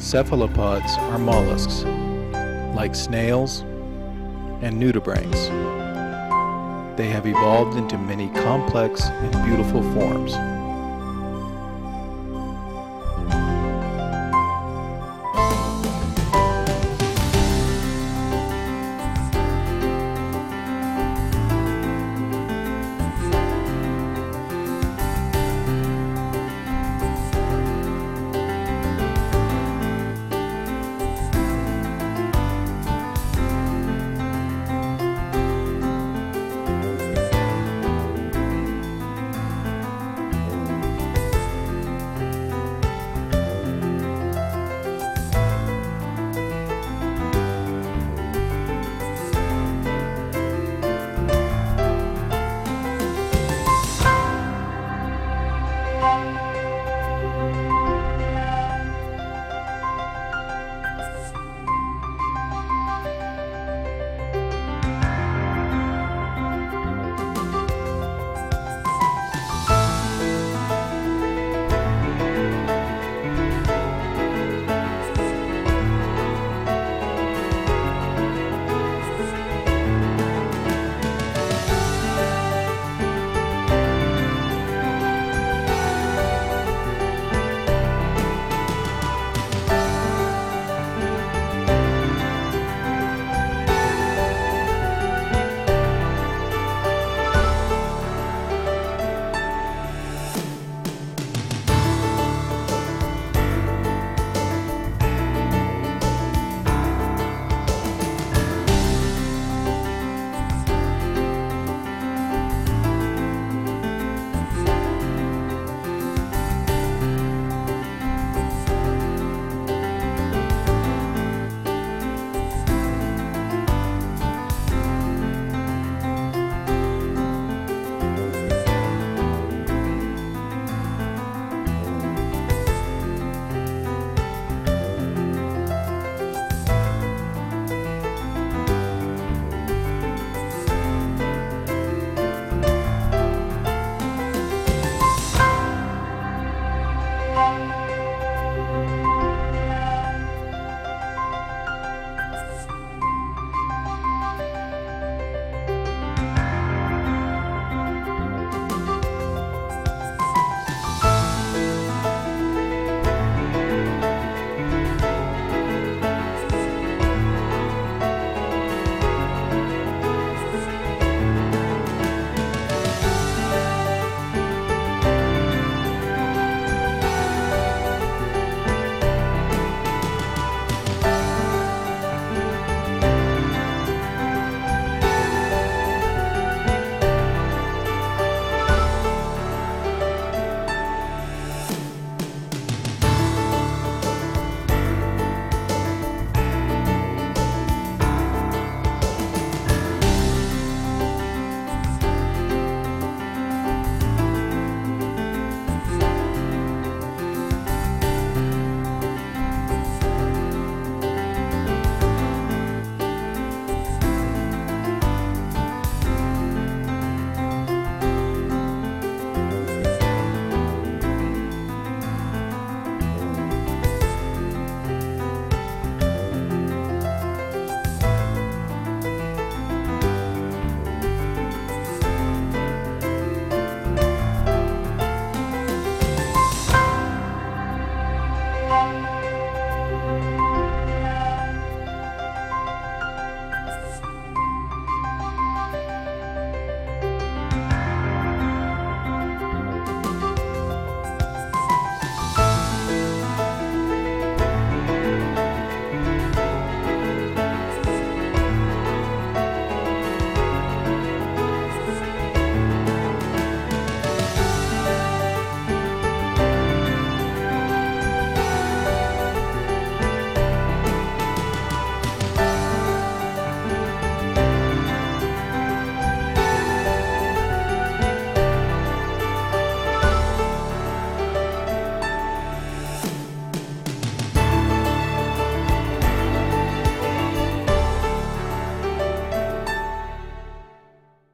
Cephalopods are mollusks, like snails and nudibranchs. They have evolved into many complex and beautiful forms.